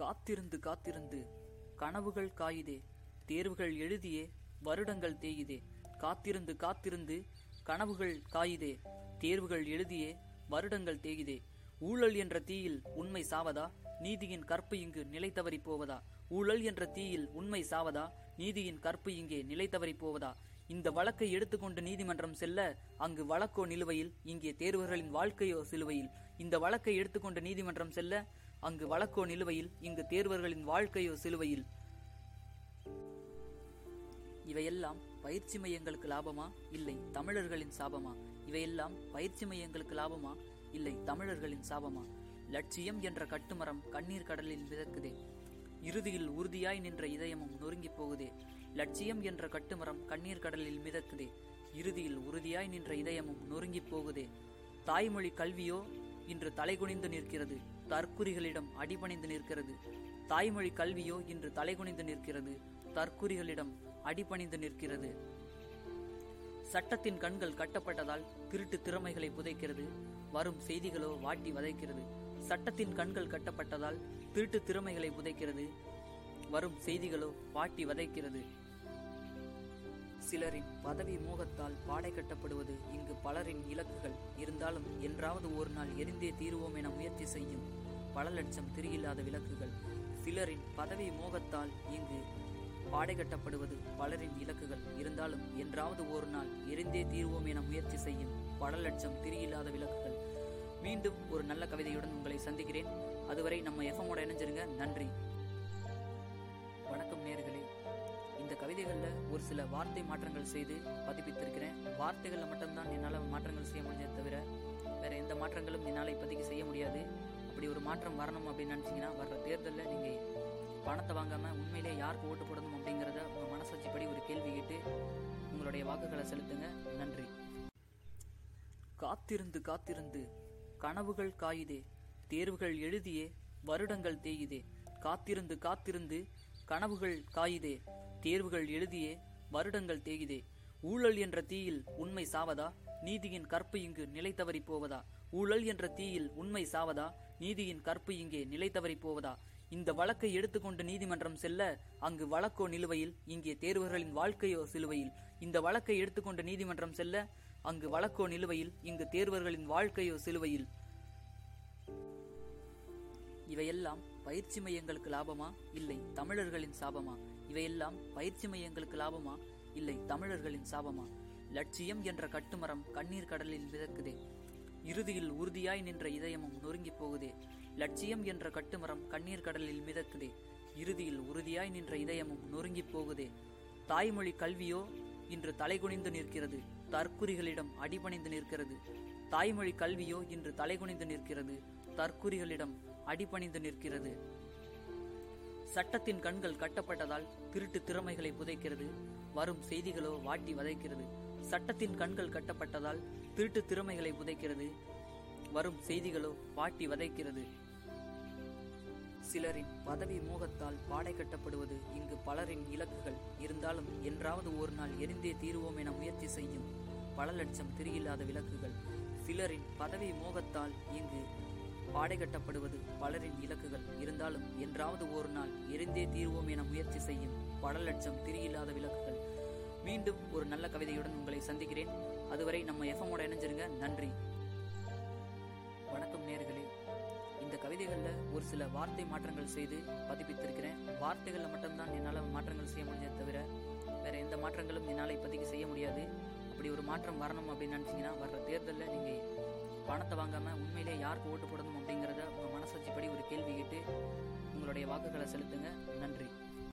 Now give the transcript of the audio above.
காத்திருந்து காத்திருந்து கனவுகள் காயுதே தேர்வுகள் எழுதியே வருடங்கள் தேயுதே. காத்திருந்து காத்திருந்து கனவுகள் காயுதே தேர்வுகள் எழுதியே வருடங்கள் தேயுதே. ஊழல் என்ற தீயில் உண்மை சாவதா? நீதியின் கற்பு இங்கு நிலை தவறி போவதா? ஊழல் என்ற தீயில் உண்மை சாவதா? நீதியின் கற்பு இங்கே நிலை தவறி போவதா? இந்த வழக்கை எடுத்துக்கொண்டு நீதிமன்றம் செல்ல அங்கு வழக்கோ நிலுவையில் இங்கே தேர்வர்களின் வாழ்க்கையோ சிலுவையில். இந்த வழக்கை எடுத்துக்கொண்டு நீதிமன்றம் செல்ல அங்கு வழக்கோ நிலுவையில் இங்கு தேர்வர்களின் வாழ்க்கையோ சிலுவையில். இவையெல்லாம் பயிற்சி மையங்களுக்கு லாபமா? இல்லை தமிழர்களின் சாபமா? இவையெல்லாம் பயிற்சி மையங்களுக்கு லாபமா? இல்லை தமிழர்களின் சாபமா? லட்சியம் என்ற கட்டுமரம் கண்ணீர் கடலில் மிதக்குதே. இறுதியில் உறுதியாய் நின்ற இதயமும் நொறுங்கி போகுதே. லட்சியம் என்ற கட்டுமரம் கண்ணீர் கடலில் மிதக்குதே. இறுதியில் உறுதியாய் நின்ற இதயமும் நொறுங்கி போகுதே. தாய்மொழி கல்வியோ இன்று தலைகுனிந்து நிற்கிறது. தற்குறிகளிடம் அடிபணிந்து நிற்கிறது. தாய்மொழி கல்வியோ இன்று தலைகுனிந்து நிற்கிறது. தற்குறிகளிடம் அடிபணிந்து நிற்கிறது. சட்டத்தின் கண்கள் கட்டப்பட்டதால் திருட்டு திறமைகளை புதைக்கிறது. வரும் செய்திகளோ வாட்டி வதைக்கிறது. சட்டத்தின் கண்கள் கட்டப்பட்டதால் திருட்டு திறமைகளை புதைக்கிறது. வரும் செய்திகளோ வாட்டி வதைக்கிறது. சிலரின் பதவி மோகத்தால் பாடை கட்டப்படுவது இங்கு பலரின் இலக்குகள். இருந்தாலும் என்றாவது ஒரு நாள் எரிந்தே தீருவோம் என முயற்சி செய்யும் பல லட்சம் திரியில்லாத விளக்குகள். சிலரின் பதவி மோகத்தால் இங்கு பாடை கட்டப்படுவது பலரின் இலக்குகள். இருந்தாலும் என்றாவது ஒரு நாள் எரிந்தே தீர்வோம் என முயற்சி செய்யும் பல லட்சம் திரியில்லாத விளக்குகள். மீண்டும் ஒரு நல்ல கவிதையுடன் உங்களை சந்திக்கிறேன். அதுவரை நம்ம எஃப்எம்மோட இணைஞ்சிருங்க. நன்றி. வணக்கம் நேர்களே. இந்த கவிதைகளில் ஒரு சில வார்த்தை மாற்றங்கள் செய்து பதிப்பித்திருக்கிறேன். வார்த்தைகளில் மட்டும்தான் என்னால் மாற்றங்கள் செய்ய முடிஞ்சதை தவிர வேற எந்த மாற்றங்களும் என்னால் இப்போதைக்கு செய்ய முடியாது. அப்படி ஒரு மாற்றம் வரணும் அப்படின்னு நினச்சிங்கன்னா வர்ற தேர்தலில் நீங்கள் பணத்தை வாங்காமல் உண்மையிலே யாருக்கு ஓட்டு போடணும் அப்படிங்கிறத உங்கள் மனசாட்சிப்படி ஒரு கேள்வி கேட்டு உங்களுடைய வாக்குகளை செலுத்துங்க. நன்றி. காத்திருந்து காத்திருந்து கனவுகள் காயுதே தேர்வுகள் எழுதியே வருடங்கள் தேயுதே. காத்திருந்து காத்திருந்து கனவுகள் காயுதே தேர்வுகள் எழுதியே வருடங்கள் தேகிதே. ஊழல் என்ற தீயில் உண்மை சாவதா? நீதியின் கற்பு இங்கு நிலை தவறி போவதா? ஊழல் என்ற தீயில் உண்மை சாவதா? நீதியின் கற்பு இங்கே நிலை தவறி போவதா? இந்த வழக்கை எடுத்துக்கொண்டு நீதிமன்றம் செல்ல அங்கு வழக்கோ நிலுவையில் இங்கே தேர்வர்களின் வாழ்க்கையோ சிலுவையில். இந்த வழக்கை எடுத்துக்கொண்டு நீதிமன்றம் செல்ல அங்கு வழக்கோ நிலுவையில் இங்கு தேர்வர்களின் வாழ்க்கையோ சிலுவையில். இவையெல்லாம் பயிற்சி மையங்களுக்கு லாபமா? இல்லை தமிழர்களின் சாபமா? இவையெல்லாம் பயிற்சி மையங்களுக்கு லாபமா? இல்லை தமிழர்களின் சாபமா? லட்சியம் என்ற கட்டுமரம் கண்ணீர் கடலில் மிதக்குதே. இறுதியில் உறுதியாய் நின்ற இதயமும் நொறுங்கி போகுதே. லட்சியம் என்ற கட்டுமரம் கண்ணீர் கடலில் மிதக்குதே. இறுதியில் உறுதியாய் நின்ற இதயமும் நொறுங்கி போகுதே. தாய்மொழி கல்வியோ? இன்று தலைகுனிந்து நிற்கிறது. தற்குறிகளிடம் அடிபணிந்து நிற்கிறது. தாய்மொழி கல்வியோ? இன்று தலைகுனிந்து நிற்கிறது. தற்குறிகளிடம் அடிபணிந்து நிற்கிறது. சட்டத்தின் கண்கள் கட்டப்பட்டதால் திருட்டு திறமைகளை புதைக்கிறது. வரும் செய்திகளோ வாட்டி வதைக்கிறது. சட்டத்தின் கண்கள் கட்டப்பட்டதால் திருட்டு திறமைகளை புதைக்கிறது. வரும் செய்திகளோ வாட்டி வதைக்கிறது. சிலரின் பதவி மோகத்தால் பாடை கட்டப்படுவது இங்கு பலரின் இலக்குகள். இருந்தாலும் என்றாவது ஒரு நாள் எரிந்தே தீருவோம் என முயற்சி செய்யும் பல லட்சம் திரியில்லாத விளக்குகள். சிலரின் பதவி மோகத்தால் இங்கு பாடை கட்டப்படுவது பலரின் இலக்குகள். இருந்தாலும் என்றாவது ஒரு நாள் எரிந்தே தீர்வோம் என முயற்சி செய்யும் பல லட்சம் திரியில்லாத விளக்குகள். மீண்டும் ஒரு நல்ல கவிதையுடன் உங்களை சந்திக்கிறேன். அதுவரை நம்ம எஃப்எம்மோட இணைஞ்சிருங்க. நன்றி. வணக்கம் நேர்களே. இந்த கவிதைகளில் ஒரு சில வார்த்தை மாற்றங்கள் செய்து பதிப்பித்திருக்கிறேன். வார்த்தைகளில் மட்டும்தான் என்னால் மாற்றங்கள் செய்ய முடிஞ்சதை தவிர வேற எந்த மாற்றங்களும் என்னால் இப்போதைக்கு செய்ய முடியாது. அப்படி ஒரு மாற்றம் வரணும் அப்படின்னு நினச்சிங்கன்னா வர்ற தேர்தலில் பணத்தை வாங்காமல் உண்மையிலே யாருக்கு ஓட்டு போடணும் அப்படிங்கிறத உங்கள் மனசாட்சிப்படி ஒரு கேள்வி கேட்டு உங்களுடைய வாக்குகளை செலுத்துங்க.